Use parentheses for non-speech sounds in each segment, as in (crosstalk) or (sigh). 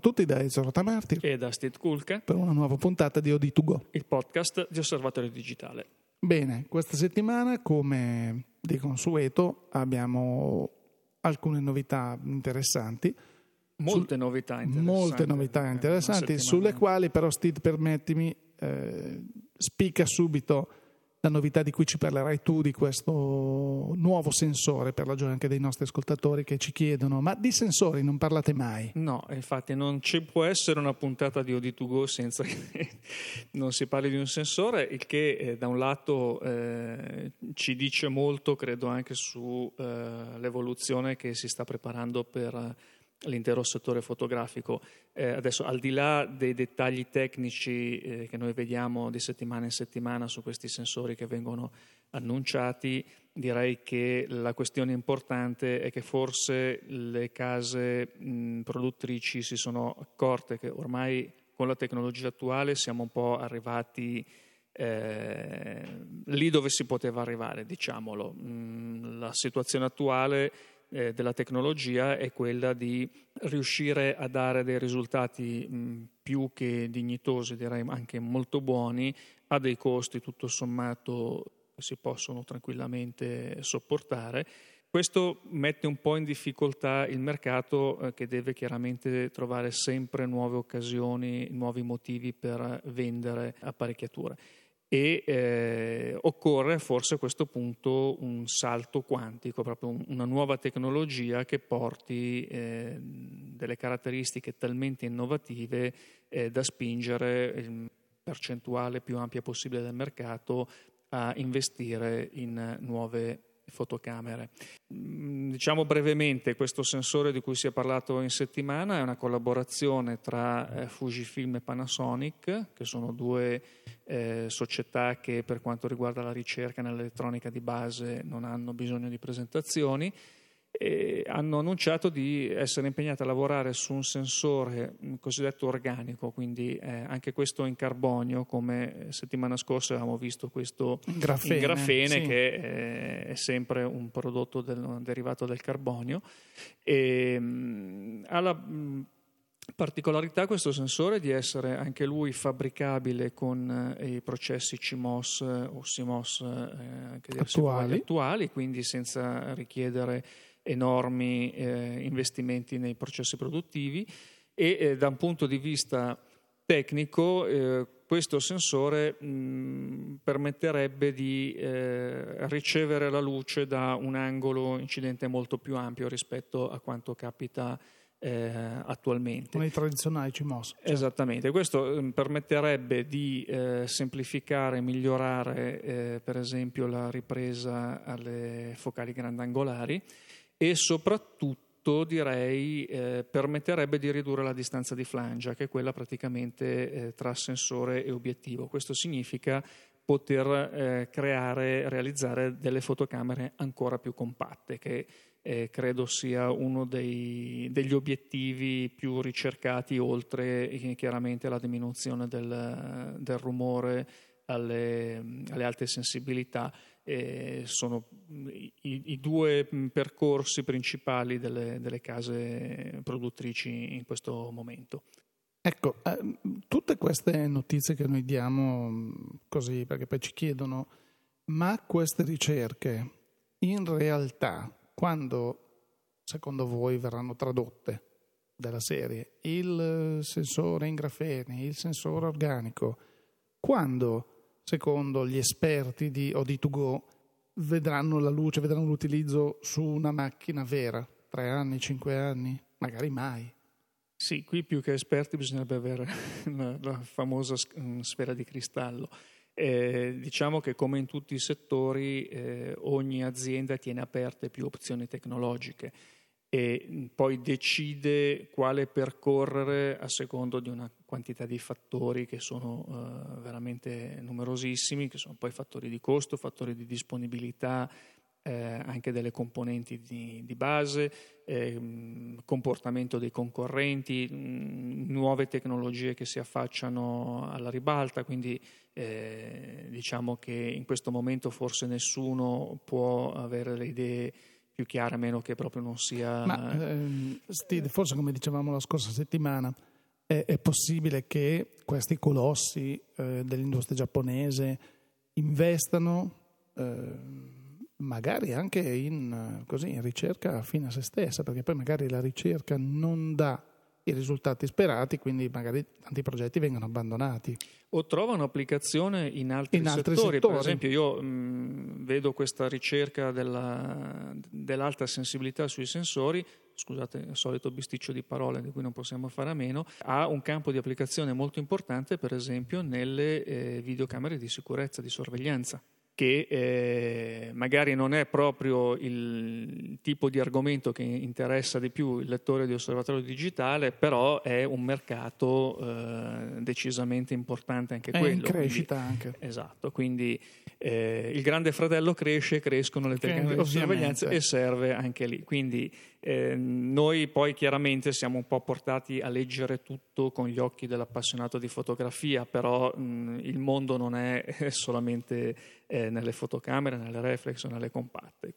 tutti da Ezio Rotamartir e da Steve Kulka per una nuova puntata di OD2Go, il podcast di Osservatorio Digitale. Bene, questa settimana, come di consueto, abbiamo alcune novità interessanti. Molte Sul, novità interessanti. Molte novità interessanti, sulle quali però Steve, permettimi, eh, spicca subito la novità di cui ci parlerai tu di questo nuovo sensore, per ragione anche dei nostri ascoltatori che ci chiedono, ma di sensori non parlate mai? No, infatti non ci può essere una puntata di OD2Go senza che (laughs) non si parli di un sensore, il che eh, da un lato eh, ci dice molto, credo, anche sull'evoluzione eh, che si sta preparando per l'intero settore fotografico. Eh, adesso, al di là dei dettagli tecnici eh, che noi vediamo di settimana in settimana su questi sensori che vengono annunciati, direi che la questione importante è che forse le case mh, produttrici si sono accorte che ormai con la tecnologia attuale siamo un po' arrivati eh, lì dove si poteva arrivare, diciamolo. Mh, la situazione attuale eh, della tecnologia è quella di riuscire a dare dei risultati mh, più che dignitosi, direi anche molto buoni, a dei costi tutto sommato che si possono tranquillamente sopportare. Questo mette un po' in difficoltà il mercato eh, che deve chiaramente trovare sempre nuove occasioni, nuovi motivi per vendere apparecchiature e eh, occorre forse a questo punto un salto quantico, proprio un, una nuova tecnologia che porti eh, delle caratteristiche talmente innovative eh, da spingere il percentuale più ampia possibile del mercato a investire in nuove fotocamere. Mm, diciamo brevemente, questo sensore di cui si è parlato in settimana è una collaborazione tra eh, Fujifilm e Panasonic, che sono due eh, società che per quanto riguarda la ricerca nell'elettronica di base non hanno bisogno di presentazioni e hanno annunciato di essere impegnati a lavorare su un sensore cosiddetto organico, quindi eh, anche questo in carbonio, come settimana scorsa avevamo visto questo grafene, grafene sì. che è, è, sempre un prodotto del, derivato del carbonio. E, mh, alla mh, particolarità questo sensore di essere anche lui fabbricabile con eh, i processi CMOS o CMOS eh, attuali. attuali, quindi senza richiedere enormi eh, investimenti nei processi produttivi e eh, da un punto di vista tecnico eh, questo sensore mh, permetterebbe di eh, ricevere la luce da un angolo incidente molto più ampio rispetto a quanto capita eh, attualmente. Con i tradizionali CMOS. Certo. Esattamente, questo eh, permetterebbe di eh, semplificare migliorare eh, per esempio la ripresa alle focali grandangolari e soprattutto direi eh, permetterebbe di ridurre la distanza di flangia, che è quella praticamente eh, tra sensore e obiettivo. Questo significa poter eh, creare, realizzare delle fotocamere ancora più compatte, che eh, credo sia uno dei, degli obiettivi più ricercati, oltre eh, chiaramente alla diminuzione del, del rumore alle, alle alte sensibilità eh, sono i, i, due percorsi principali delle, delle, case produttrici in questo momento. Ecco, eh, tutte queste notizie che noi diamo così, perché poi ci chiedono, ma queste ricerche in realtà, quando secondo voi verranno tradotte dalla serie, il sensore in grafene, il sensore organico, quando secondo gli esperti di OD2Go, vedranno la luce, vedranno l'utilizzo su una macchina vera? Tre anni, cinque anni? Magari mai. Sì, qui più che esperti bisognerebbe avere (laughs) la, la famosa mm, sfera di cristallo. Eh, diciamo che come in tutti i settori eh, ogni azienda tiene aperte più opzioni tecnologiche e poi decide quale percorrere a secondo di una quantità di fattori che sono uh, veramente numerosissimi, che sono poi fattori di costo, fattori di disponibilità, eh, anche delle componenti di, di base, eh, comportamento dei concorrenti, mh, nuove tecnologie che si affacciano alla ribalta, quindi eh, diciamo che in questo momento forse nessuno può avere le idee più chiare, a meno che proprio non sia... Ma ehm, Steve, forse come dicevamo la scorsa settimana, è, è possibile che questi colossi eh, dell'industria giapponese investano eh, magari anche in, così, in ricerca fine a se stessa, perché poi magari la ricerca non dà i risultati sperati, quindi magari tanti progetti vengono abbandonati. O trovano applicazione in altri, in altri settori. settori. Per esempio, io mh, vedo questa ricerca della, dell'alta sensibilità sui sensori, scusate il solito bisticcio di parole di cui non possiamo fare a meno, ha un campo di applicazione molto importante, per esempio, nelle eh, videocamere di sicurezza, di sorveglianza che eh, magari non è proprio il tipo di argomento che interessa di più il lettore di osservatorio digitale, però è un mercato eh, decisamente importante anche è quello. in crescita quindi, anche. Esatto, quindi eh, il grande fratello cresce, crescono le tecnologie di sorveglianza e serve anche lì. Quindi eh, noi poi chiaramente siamo un po' portati a leggere tutto con gli occhi dell'appassionato di fotografia, però mh, il mondo non è solamente eh, nelle fotocamere, nelle reflex o nelle compatte.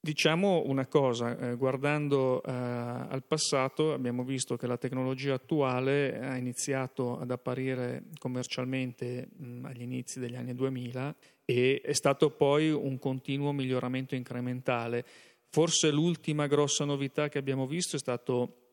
Diciamo una cosa, eh, guardando eh, al passato abbiamo visto che la tecnologia attuale ha iniziato ad apparire commercialmente mh, agli inizi degli anni 2000 e è stato poi un continuo miglioramento incrementale. Forse l'ultima grossa novità che abbiamo visto è stato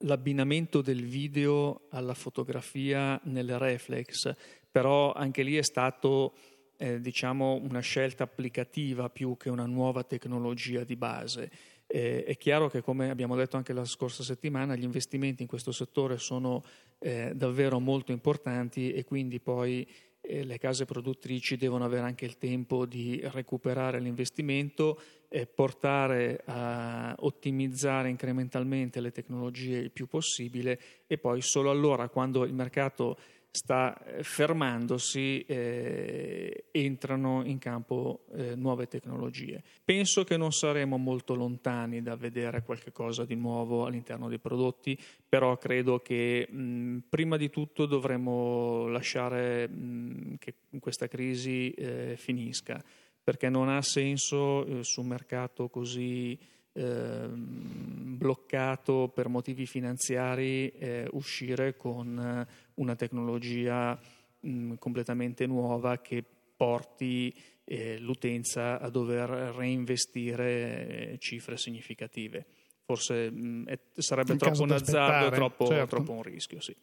l'abbinamento del video alla fotografia nelle reflex, però anche lì è stato eh, diciamo una scelta applicativa più che una nuova tecnologia di base. Eh, è chiaro che, come abbiamo detto anche la scorsa settimana, gli investimenti in questo settore sono eh, davvero molto importanti e quindi poi eh, le case produttrici devono avere anche il tempo di recuperare l'investimento, e portare a ottimizzare incrementalmente le tecnologie il più possibile e poi solo allora, quando il mercato sta eh, fermandosi, eh, entrano in campo eh, nuove tecnologie. Penso che non saremo molto lontani da vedere qualcosa di nuovo all'interno dei prodotti, però credo che mh, prima di tutto dovremmo lasciare mh, che questa crisi eh, finisca, perché non ha senso eh, su un mercato così Ehm, bloccato per motivi finanziari eh, uscire con una tecnologia mh, completamente nuova che porti eh, l'utenza a dover reinvestire eh, cifre significative. Forse mh, è, sarebbe In troppo un azzardo, troppo, certo. troppo un rischio. Sì.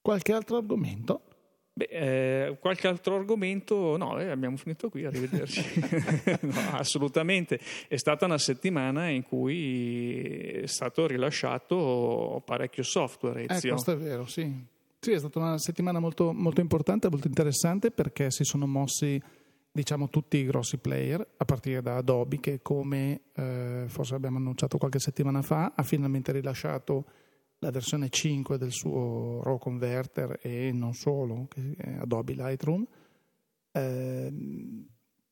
Qualche altro argomento? Beh, eh, qualche altro argomento? No, eh, abbiamo finito qui, arrivederci. (laughs) no, assolutamente. È stata una settimana in cui è stato rilasciato parecchio software. Eh, Ezio. Eh, questo è vero, sì. Sì, è stata una settimana molto, molto importante, molto interessante perché si sono mossi diciamo tutti i grossi player, a partire da Adobe che come eh, forse abbiamo annunciato qualche settimana fa ha finalmente rilasciato la versione 5 del suo RAW Converter e non solo, Adobe Lightroom, eh,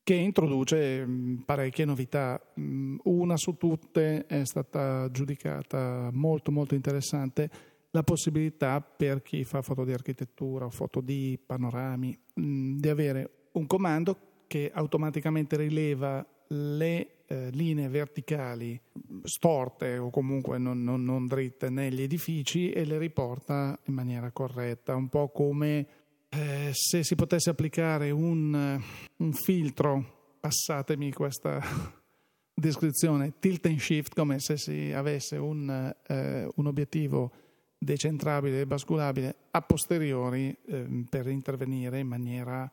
che introduce mm, parecchie novità. Mm, una su tutte è stata giudicata molto molto interessante, la possibilità per chi fa foto di architettura o foto di panorami mm, di avere un comando che automaticamente rileva le eh, linee verticali storte o comunque non, non, non, dritte negli edifici e le riporta in maniera corretta, un po' come eh, se si potesse applicare un, un filtro, passatemi questa (laughs) descrizione, tilt and shift, come se si avesse un, eh, un obiettivo decentrabile e basculabile a posteriori eh, per intervenire in maniera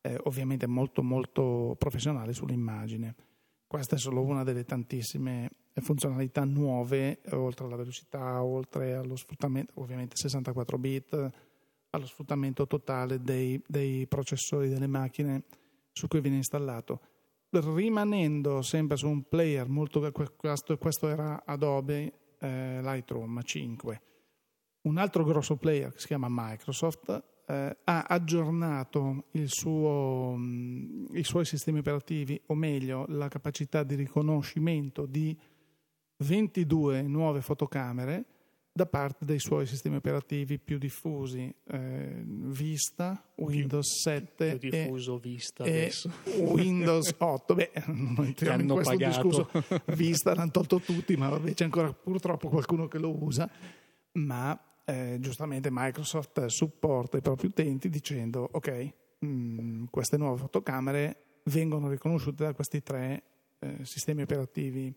eh, ovviamente molto molto professionale sull'immagine. Questa è solo una delle tantissime funzionalità nuove, oltre alla velocità, oltre allo sfruttamento, ovviamente 64 bit, allo sfruttamento totale dei, dei processori delle macchine su cui viene installato. Rimanendo sempre su un player molto questo, questo era Adobe eh, Lightroom 5. Un altro grosso player che si chiama Microsoft eh, ha aggiornato suo, mh, i suoi sistemi operativi, o meglio la capacità di riconoscimento di 22 nuove fotocamere da parte dei suoi sistemi operativi più diffusi, eh, Vista, Windows 7 più diffuso e, Vista e Windows (laughs) 8. Beh, non entriamo in questo pagato. discorso. (laughs) Vista l'hanno tolto tutti, ma vabbè, c'è ancora purtroppo qualcuno che lo usa. Ma eh, giustamente Microsoft supporta i propri utenti dicendo ok, mh, mm, queste nuove fotocamere vengono riconosciute da questi tre eh, sistemi operativi.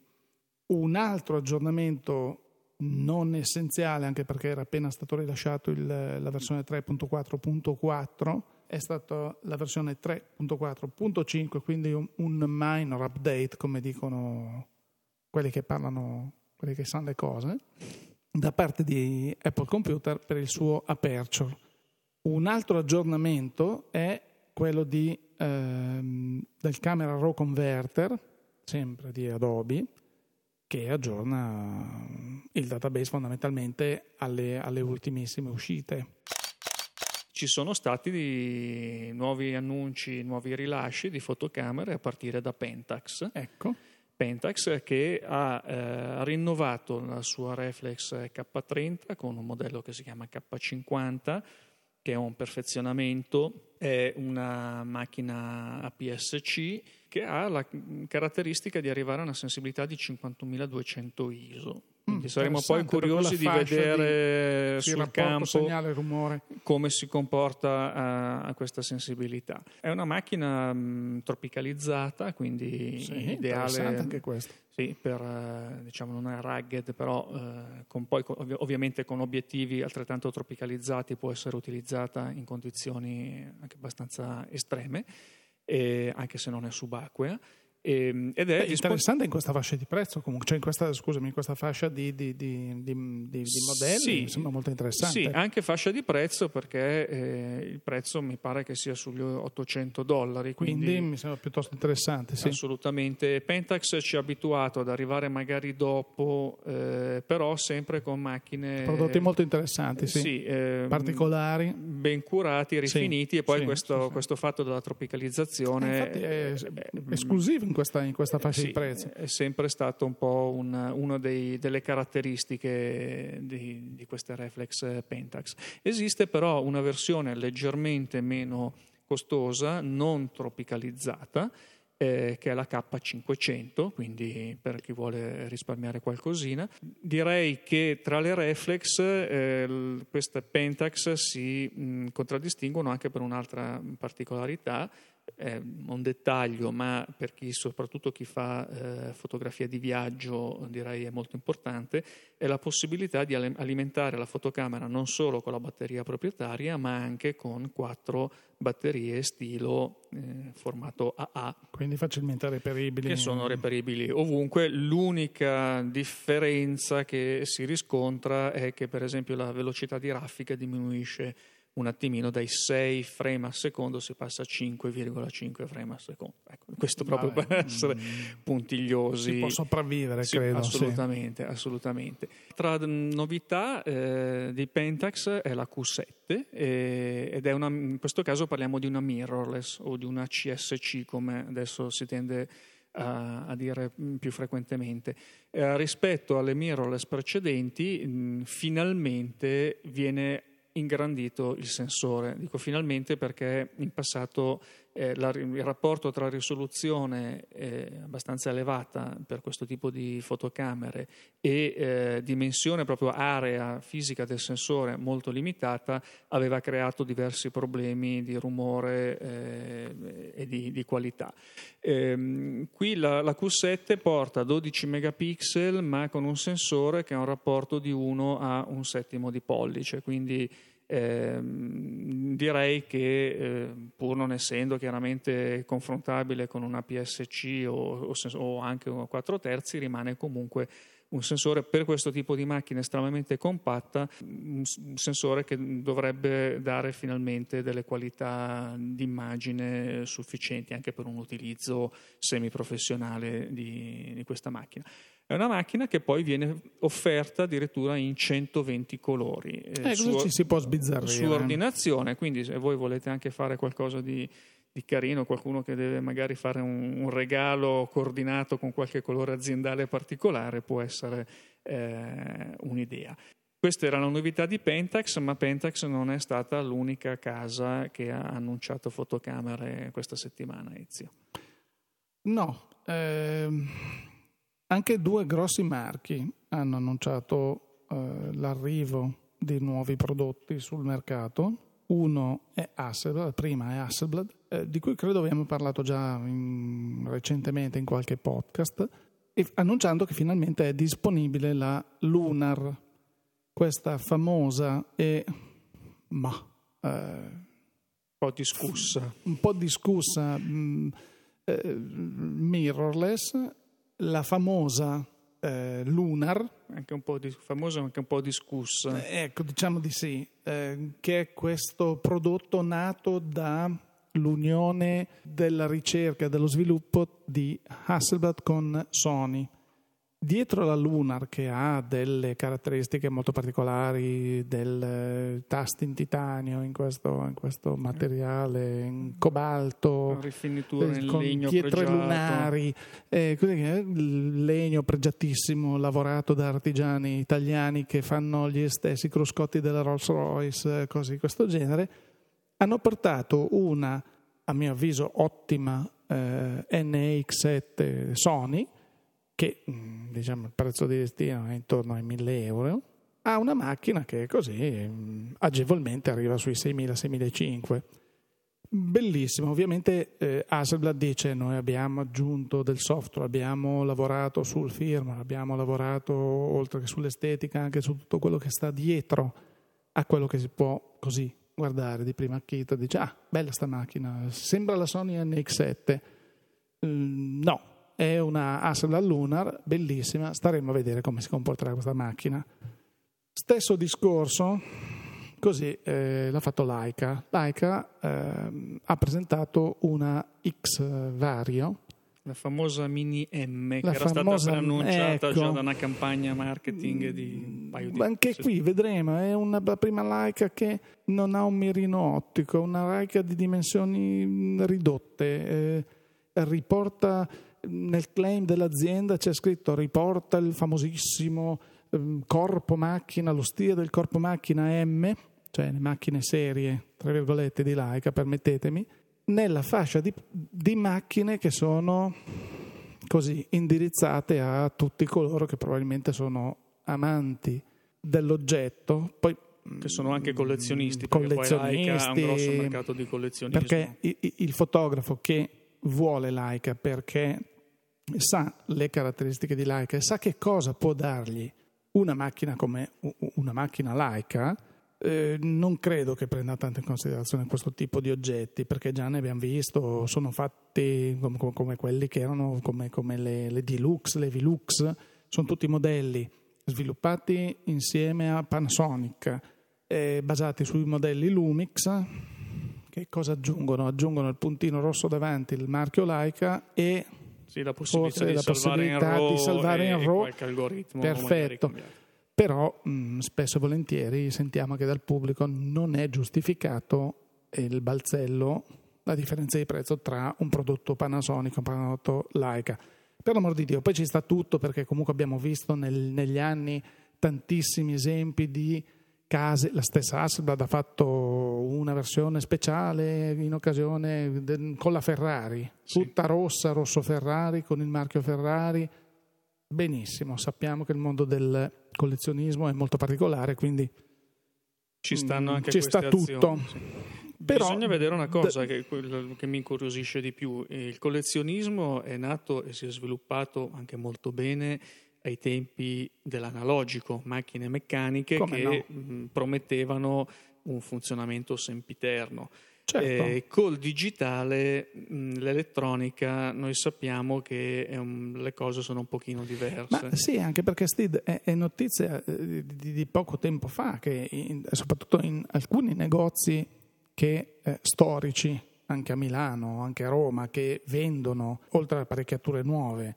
Un altro aggiornamento non essenziale, anche perché era appena stato rilasciato il, la versione 3.4.4, è stata la versione 3.4.5, quindi un, un, minor update, come dicono quelli che parlano, quelli che sanno le cose, da parte di Apple Computer per il suo Aperture. Un altro aggiornamento è quello di, ehm, del Camera Raw Converter, sempre di Adobe, che aggiorna il database fondamentalmente alle, alle ultimissime uscite. Ci sono stati nuovi annunci, nuovi rilasci di fotocamere a partire da Pentax. Ecco. Pentax che ha eh, rinnovato la sua reflex K30 con un modello che si chiama K50 che è un perfezionamento, è una macchina APS-C che ha la caratteristica di arrivare a una sensibilità di 51.200 ISO. Quindi mm, saremo poi curiosi di vedere di, sul campo come si comporta a, a, questa sensibilità. È una macchina mh, tropicalizzata, quindi sì, ideale anche questo. Sì, per, eh, diciamo non è rugged, però eh, con poi, ovviamente con obiettivi altrettanto tropicalizzati può essere utilizzata in condizioni anche abbastanza estreme, eh, anche se non è subacquea. E, ehm, ed è Beh, interessante in questa fascia di prezzo, comunque, cioè in questa, scusami, in questa fascia di, di, di, di modelli, sì, mi sembra molto interessante. Sì, anche fascia di prezzo perché eh, il prezzo mi pare che sia sugli 800 dollari. Quindi, quindi mi sembra piuttosto interessante. Sì. Assolutamente. Pentax ci ha abituato ad arrivare magari dopo, eh, però sempre con macchine... Prodotti molto interessanti, sì. sì eh, particolari. Ben curati, rifiniti e poi questo, questo, fatto della tropicalizzazione... è, è esclusivo in questa, in questa fascia sì, di prezzi. È sempre stato un po' una un, delle caratteristiche di, di queste reflex Pentax. Esiste però una versione leggermente meno costosa, non tropicalizzata, eh, che è la K500, quindi per chi vuole risparmiare qualcosina. Direi che tra le reflex eh, queste Pentax si mh, contraddistinguono anche per un'altra particolarità, è un dettaglio, ma per chi, soprattutto chi fa eh, fotografia di viaggio, direi è molto importante, è la possibilità di alimentare la fotocamera non solo con la batteria proprietaria, ma anche con quattro batterie stilo eh, formato AA. Quindi facilmente reperibili. Che sono reperibili ovunque. L'unica differenza che si riscontra è che per esempio la velocità di raffica diminuisce un attimino dai 6 frame al secondo si passa a 5,5 frame al secondo. Ecco, questo proprio Vabbè, (laughs) per essere mm, puntigliosi. Si può sopravvivere, sì, credo. Assolutamente, sì. assolutamente. Tra novità eh, di Pentax è la Q7 eh, ed è una, in questo caso parliamo di una mirrorless o di una CSC come adesso si tende a, a dire più frequentemente. Eh, rispetto alle mirrorless precedenti, mh, finalmente viene ingrandito il sensore. Dico finalmente perché in passato eh, la, il rapporto tra risoluzione eh, abbastanza elevata per questo tipo di fotocamere e eh, dimensione, proprio area fisica del sensore molto limitata, aveva creato diversi problemi di rumore eh, e di, di qualità. Ehm, qui la, la, Q7 porta 12 megapixel ma con un sensore che ha un rapporto di 1 a un settimo di pollice, quindi eh, direi che eh, pur non essendo chiaramente confrontabile con una PSC o, o, o anche un 4 terzi rimane comunque un sensore per questo tipo di macchina estremamente compatta, un sensore che dovrebbe dare finalmente delle qualità d'immagine sufficienti anche per un utilizzo semiprofessionale di, di questa macchina. È una macchina che poi viene offerta addirittura in 120 colori. Eh, eh su, ci si può sbizzarrire. Su ordinazione, quindi se voi volete anche fare qualcosa di, di carino, qualcuno che deve magari fare un, un, regalo coordinato con qualche colore aziendale particolare, può essere eh, un'idea. Questa era la novità di Pentax, ma Pentax non è stata l'unica casa che ha annunciato fotocamere questa settimana, Ezio. No, ehm, anche due grossi marchi hanno annunciato eh, l'arrivo di nuovi prodotti sul mercato. Uno è Hasselblad, la prima è Hasselblad, eh, di cui credo abbiamo parlato già in, recentemente in qualche podcast, annunciando che finalmente è disponibile la Lunar questa famosa e ma eh, un po' discussa, un po' discussa mh, mm, eh, mirrorless, la famosa eh, Lunar, anche un po' di, famosa anche un po' discussa. Eh, ecco, diciamo di sì, eh, che è questo prodotto nato dall'unione della ricerca e dello sviluppo di Hasselblad con Sony Dietro la Lunar, che ha delle caratteristiche molto particolari, del eh, tasti in titanio, in questo, in questo materiale, in cobalto, rifinitura in con legno pietre pregiato. lunari, eh, legno pregiatissimo, lavorato da artigiani italiani che fanno gli stessi cruscotti della Rolls Royce, cose di questo genere, hanno portato una, a mio avviso, ottima eh, NX7 Sony, che mm, diciamo, il prezzo di destino è intorno ai 1000 euro, ha una macchina che così mm, agevolmente arriva sui 6.000-6.500. Bellissimo, ovviamente eh, Hasselblad dice noi abbiamo aggiunto del software, abbiamo lavorato sul firmware, abbiamo lavorato oltre che sull'estetica anche su tutto quello che sta dietro a quello che si può così guardare di prima acchito, dice ah bella sta macchina, sembra la Sony NX7, mm, no, è una Hasselblad Lunar bellissima, staremo a vedere come si comporterà questa macchina. Stesso discorso, così eh, l'ha fatto Laika. Laika eh, ha presentato una X Vario. La famosa Mini M che La era famosa- stata annunciata ecco. già da una campagna marketing di un paio di Anche sì. qui vedremo, è una prima Leica che non ha un mirino ottico, una Leica di dimensioni mh, ridotte, eh, riporta nel claim dell'azienda c'è scritto riporta il famosissimo ehm, corpo macchina, lo stile del corpo macchina M, cioè le macchine serie, tra virgolette, di Leica, permettetemi, nella fascia di, di macchine che sono così indirizzate a tutti coloro che probabilmente sono amanti dell'oggetto, poi che sono anche collezionisti, perché poi Leica ha un grosso collezionisti, mercato di collezionismo. perché i- i- il fotografo che vuole Leica perché sa le caratteristiche di Leica e sa che cosa può dargli una macchina come una macchina Leica, eh, non credo che prenda tanto in considerazione questo tipo di oggetti, perché già ne abbiamo visto, sono fatti come, come- quelli che erano come, come le, le Deluxe, le Velux, sono tutti modelli sviluppati insieme a Panasonic, eh, basati sui modelli Lumix. Che cosa aggiungono? Aggiungono il puntino rosso davanti, il marchio Leica e Sì, la possibilità, di, la salvare possibilità di salvare in RAW. Perfetto. Però mh, spesso e volentieri sentiamo che dal pubblico non è giustificato il balzello, la differenza di prezzo tra un prodotto Panasonic e un prodotto Leica. Per l'amor di Dio, poi ci sta tutto perché comunque abbiamo visto nel- negli anni tantissimi esempi di case, la stessa Hasselblad ha fatto una versione speciale in occasione del- con la Ferrari, Sì. tutta rossa, rosso Ferrari, con il marchio Ferrari. Benissimo, sappiamo che il mondo del collezionismo è molto particolare, quindi Ci stanno Mm, anche ci sta azioni, tutto. sì. (laughs) Però- Bisogna vedere una cosa che, che mi incuriosisce di più. Il collezionismo è nato e si è sviluppato anche molto bene ai tempi dell'analogico, macchine meccaniche Come che mh, promettevano un funzionamento sempiterno. certo, Eh, col digitale, mh, l'elettronica, noi sappiamo che un- le cose sono un pochino diverse. Ma sì, anche perché Steve è, è notizia eh, di, di poco tempo fa che in- soprattutto in alcuni negozi che, eh, storici, anche a Milano, anche a Roma, che vendono, oltre a apparecchiature nuove,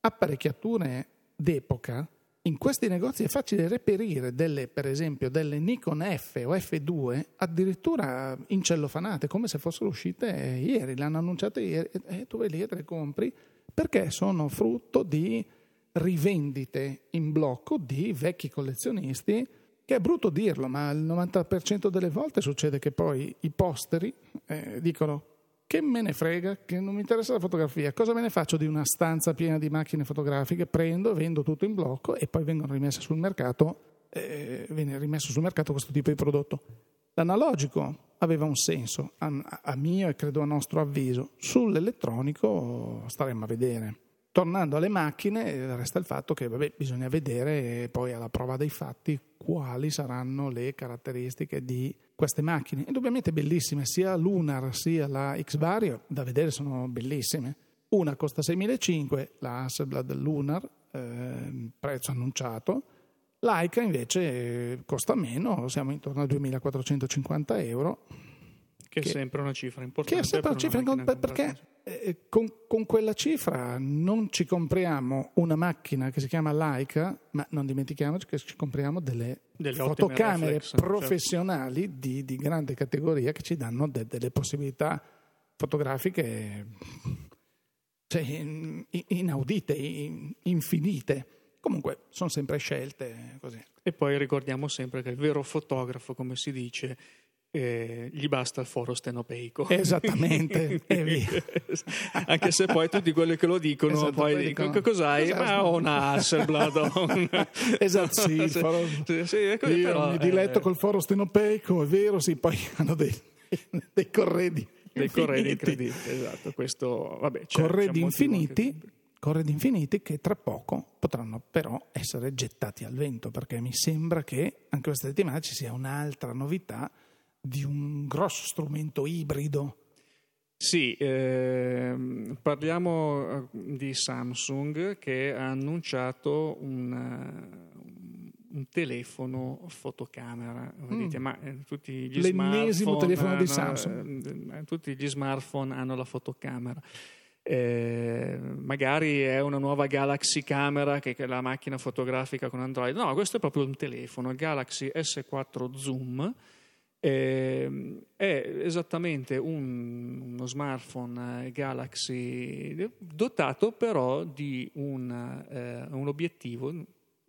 apparecchiature d'epoca, in questi negozi è facile reperire delle, per esempio, delle Nikon F o F2 addirittura incellofanate, come se fossero uscite ieri, le hanno annunciate ieri, e tu vai lì e le compri perché sono frutto di rivendite in blocco di vecchi collezionisti che è brutto dirlo, ma il 90% delle volte succede che poi i posteri eh, dicono che me ne frega, che non mi interessa la fotografia, cosa me ne faccio di una stanza piena di macchine fotografiche? Prendo, vendo tutto in blocco e poi vengono rimesse sul mercato, eh, viene rimesso sul mercato questo tipo di prodotto. L'analogico aveva un senso, a, a mio e credo a nostro avviso. Sull'elettronico staremmo a vedere. Tornando alle macchine, resta il fatto che vabbè, bisogna vedere poi alla prova dei fatti quali saranno le caratteristiche di queste macchine. Indubbiamente bellissime, sia Lunar sia la X-Vario, da vedere sono bellissime. Una costa 6.500, la Hasselblad Lunar, eh, prezzo annunciato. L'Aica invece costa meno, siamo intorno a 2.450 euro che, che, è sempre una cifra importante. Che è sempre una cifra importante perché eh, con, con, quella cifra non ci compriamo una macchina che si chiama Leica, ma non dimentichiamoci che ci compriamo delle, delle fotocamere reflex, certo. professionali certo. di, di, grande categoria che ci danno de, delle possibilità fotografiche cioè, inaudite, infinite. Comunque sono sempre scelte così. E poi ricordiamo sempre che il vero fotografo, come si dice, eh, gli basta il foro stenopeico. (laughs) Esattamente, (laughs) Anche se poi tutti quelli che lo dicono esatto, poi dicono, dicono cos'hai? Esatto. Ma ho una Hasselblad. (laughs) esatto, sì, il foro... sì, sì, ecco, Io però, mi diletto eh... col foro stenopeico, è vero, sì, poi hanno dei, dei corredi. Dei corredi incredibili, esatto. Questo, vabbè, c'è, corredi c'è infiniti. Anche corredi infiniti che tra poco potranno però essere gettati al vento perché mi sembra che anche questa settimana ci sia un'altra novità di un grosso strumento ibrido. Sì, eh, parliamo eh, di Samsung che ha annunciato un, un telefono fotocamera. Mm. Dite, ma eh, tutti gli L'ennesimo telefono hanno, di Samsung. Eh, tutti gli smartphone hanno la fotocamera. Eh, magari è una nuova Galaxy Camera che è la macchina fotografica con Android. No, questo è proprio un telefono, Galaxy S4 Zoom eh, è esattamente un, uno smartphone Galaxy dotato però di un, eh, un obiettivo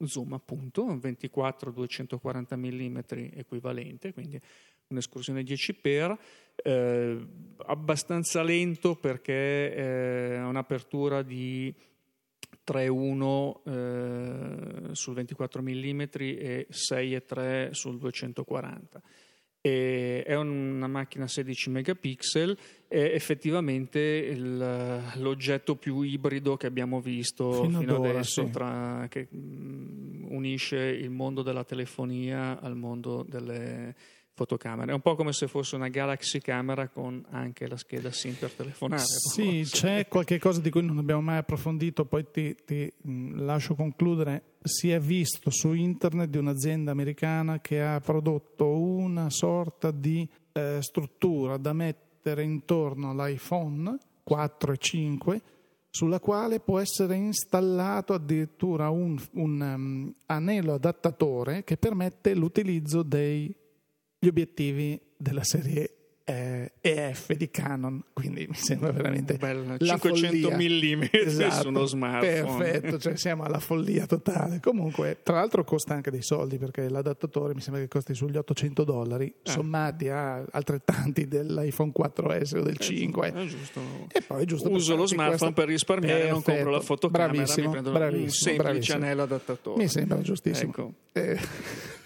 zoom appunto 24-240 mm equivalente quindi un'escursione 10x eh, abbastanza lento perché eh, ha un'apertura di 3.1 eh, sul 24 mm e 6.3 sul 240 e è una macchina 16 megapixel, è effettivamente il, l'oggetto più ibrido che abbiamo visto fino, fino adesso, sì. tra, che mh, unisce il mondo della telefonia al mondo delle fotocamere. È un po' come se fosse una Galaxy Camera con anche la scheda SIM per telefonare. Sì, c'è qualche cosa di cui non abbiamo mai approfondito, poi ti, ti lascio concludere. Si è visto su internet di un'azienda americana che ha prodotto una sorta di eh, struttura da mettere intorno all'iPhone 4 e 5 sulla quale può essere installato addirittura un, un um, anello adattatore che permette l'utilizzo dei gli obiettivi della serie eh, EF di Canon, quindi mi sembra veramente Bella, 500 mm esatto, su uno smartphone. Perfetto, cioè siamo alla follia totale. Comunque, tra l'altro costa anche dei soldi perché l'adattatore mi sembra che costi sugli 800 dollari, eh. sommati a altrettanti dell'iPhone 4S o del 5. È giusto. E poi giusto Uso lo smartphone questo... per risparmiare, Perfetto. non compro la fotocamera, bravissimo, mi prendo bravissimo, un semplice bravissimo. anello adattatore. Mi sembra giustissimo. Ecco.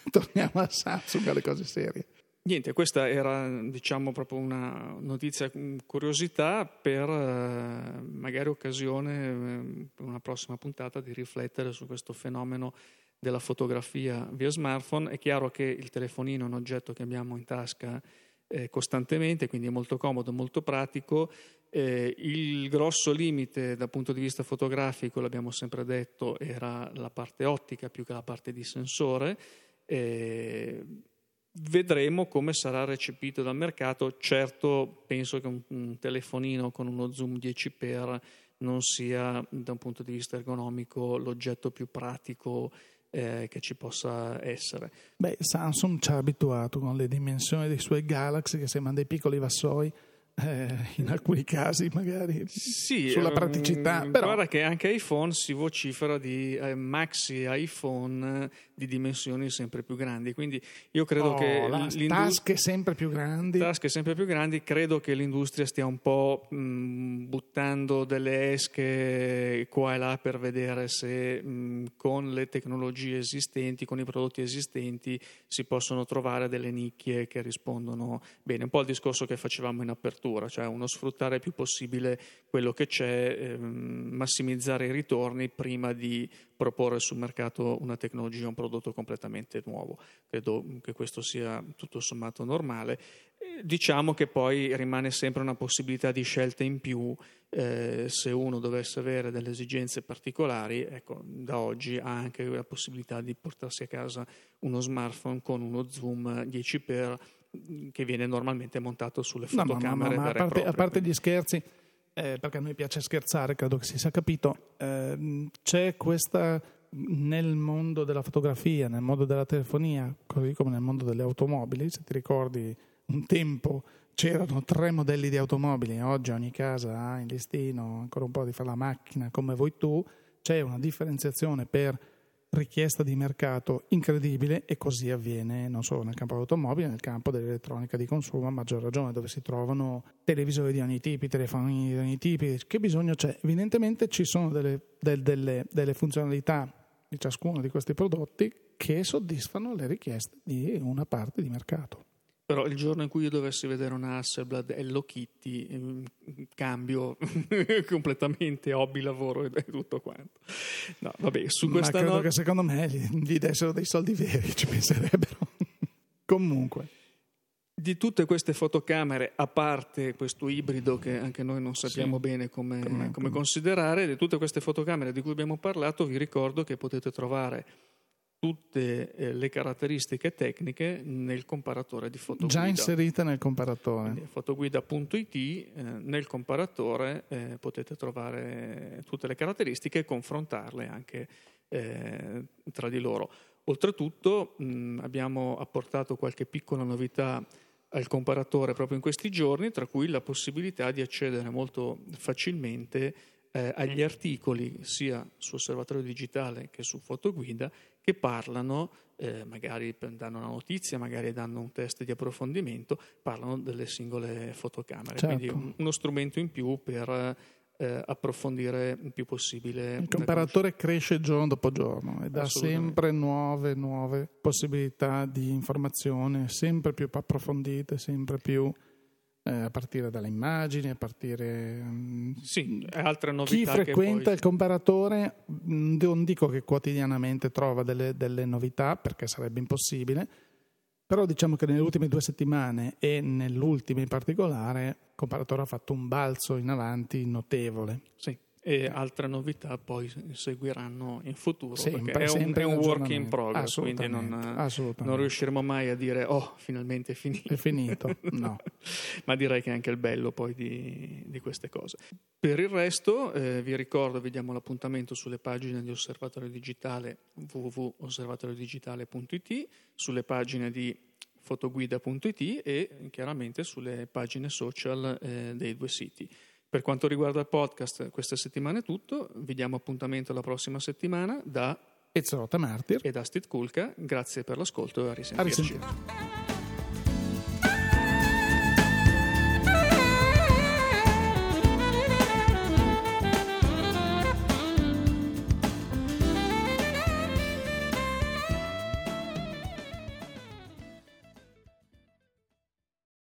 Eh, (laughs) torniamo a Samsung, alle cose serie. Niente, questa era diciamo proprio una notizia, curiosità per eh, magari occasione eh, per una prossima puntata di riflettere su questo fenomeno della fotografia via smartphone. È chiaro che il telefonino è un oggetto che abbiamo in tasca eh, costantemente, quindi è molto comodo, molto pratico. Eh, il grosso limite dal punto di vista fotografico, l'abbiamo sempre detto, era la parte ottica più che la parte di sensore. Eh, Vedremo come sarà recepito dal mercato. Certo, penso che un, un telefonino con uno zoom 10x non sia da un punto di vista ergonomico l'oggetto più pratico eh, che ci possa essere. Beh, Samsung ci ha abituato con le dimensioni dei suoi Galaxy che sembrano dei piccoli vassoi eh, in alcuni casi magari sì, sulla praticità. Um, però... Guarda che anche iPhone si vocifera di eh, maxi iPhone di dimensioni sempre più grandi, quindi io credo oh, che tasche sempre più grandi. Tasche sempre più grandi, credo che l'industria stia un po' mh, buttando delle esche qua e là per vedere se mh, con le tecnologie esistenti, con i prodotti esistenti si possono trovare delle nicchie che rispondono bene. Un po' il discorso che facevamo in apertura, cioè uno sfruttare il più possibile quello che c'è, ehm, massimizzare i ritorni prima di proporre sul mercato una tecnologia, un prodotto completamente nuovo. Credo che questo sia tutto sommato normale. Diciamo che poi rimane sempre una possibilità di scelta in più eh, se uno dovesse avere delle esigenze particolari, ecco, da oggi ha anche la possibilità di portarsi a casa uno smartphone con uno zoom 10x che viene normalmente montato sulle fotocamere. No, ma, ma, ma a, parte, a parte gli scherzi, eh, perché a noi piace scherzare, credo che si sia capito, eh, c'è questa nel mondo della fotografia, nel mondo della telefonia, così come nel mondo delle automobili, se ti ricordi un tempo c'erano tre modelli di automobili, oggi ogni casa ha in listino ancora un po' di fare la macchina come vuoi tu, c'è una differenziazione per richiesta di mercato incredibile e così avviene non solo nel campo dell'automobile, nel campo dell'elettronica di consumo, a maggior ragione dove si trovano televisori di ogni tipo, telefoni di ogni tipo. Che bisogno c'è? Evidentemente ci sono delle, delle, delle, delle funzionalità di ciascuno di questi prodotti che soddisfano le richieste di una parte di mercato. Però il giorno in cui io dovessi vedere una Hasselblad Hello Kitty, ehm, cambio (laughs) completamente hobby, lavoro e tutto quanto. No, vabbè, su Ma questa credo not- che secondo me gli dessero dei soldi veri, ci penserebbero. (laughs) Comunque. Di tutte queste fotocamere, a parte questo ibrido che anche noi non sappiamo sì. bene come, come, come considerare, di tutte queste fotocamere di cui abbiamo parlato, vi ricordo che potete trovare tutte eh, le caratteristiche tecniche nel comparatore di fotoguida. Già inserite nel comparatore. Quindi, fotoguida.it, eh, nel comparatore eh, potete trovare tutte le caratteristiche e confrontarle anche tra di loro. Oltretutto mh, abbiamo apportato qualche piccola novità al comparatore proprio in questi giorni, tra cui la possibilità di accedere molto facilmente agli articoli sia su Osservatorio Digitale che su Fotoguida che parlano, eh, magari danno una notizia, magari danno un test di approfondimento, parlano delle singole fotocamere. Certo. Quindi un, uno strumento in più per eh, approfondire il più possibile. Il comparatore cresce giorno dopo giorno e dà sempre nuove, nuove possibilità di informazione, sempre più approfondite, sempre più eh, a partire dalle immagini, a partire... Mm, sì, altre novità. Chi frequenta poi... il comparatore, mm, non dico che quotidianamente trova delle, delle novità, perché sarebbe impossibile, però diciamo che nelle ultime due settimane e nell'ultima in particolare, il comparatore ha fatto un balzo in avanti notevole. Sì e altre novità poi seguiranno in futuro sempre, perché è un, è un work in progress quindi non, non, riusciremo mai a dire oh finalmente è finito è finito no. (laughs) ma direi che è anche il bello poi di, di queste cose. Per il resto eh, vi ricordo vi diamo l'appuntamento sulle pagine di Osservatorio Digitale www.osservatoriodigitale.it sulle pagine di fotoguida.it e chiaramente sulle pagine social eh, dei due siti per quanto riguarda il podcast, questa settimana è tutto. Vi diamo appuntamento la prossima settimana da Ezzorota Martir e da Steve Kulka. Grazie per l'ascolto e a risentirci. A risentirci.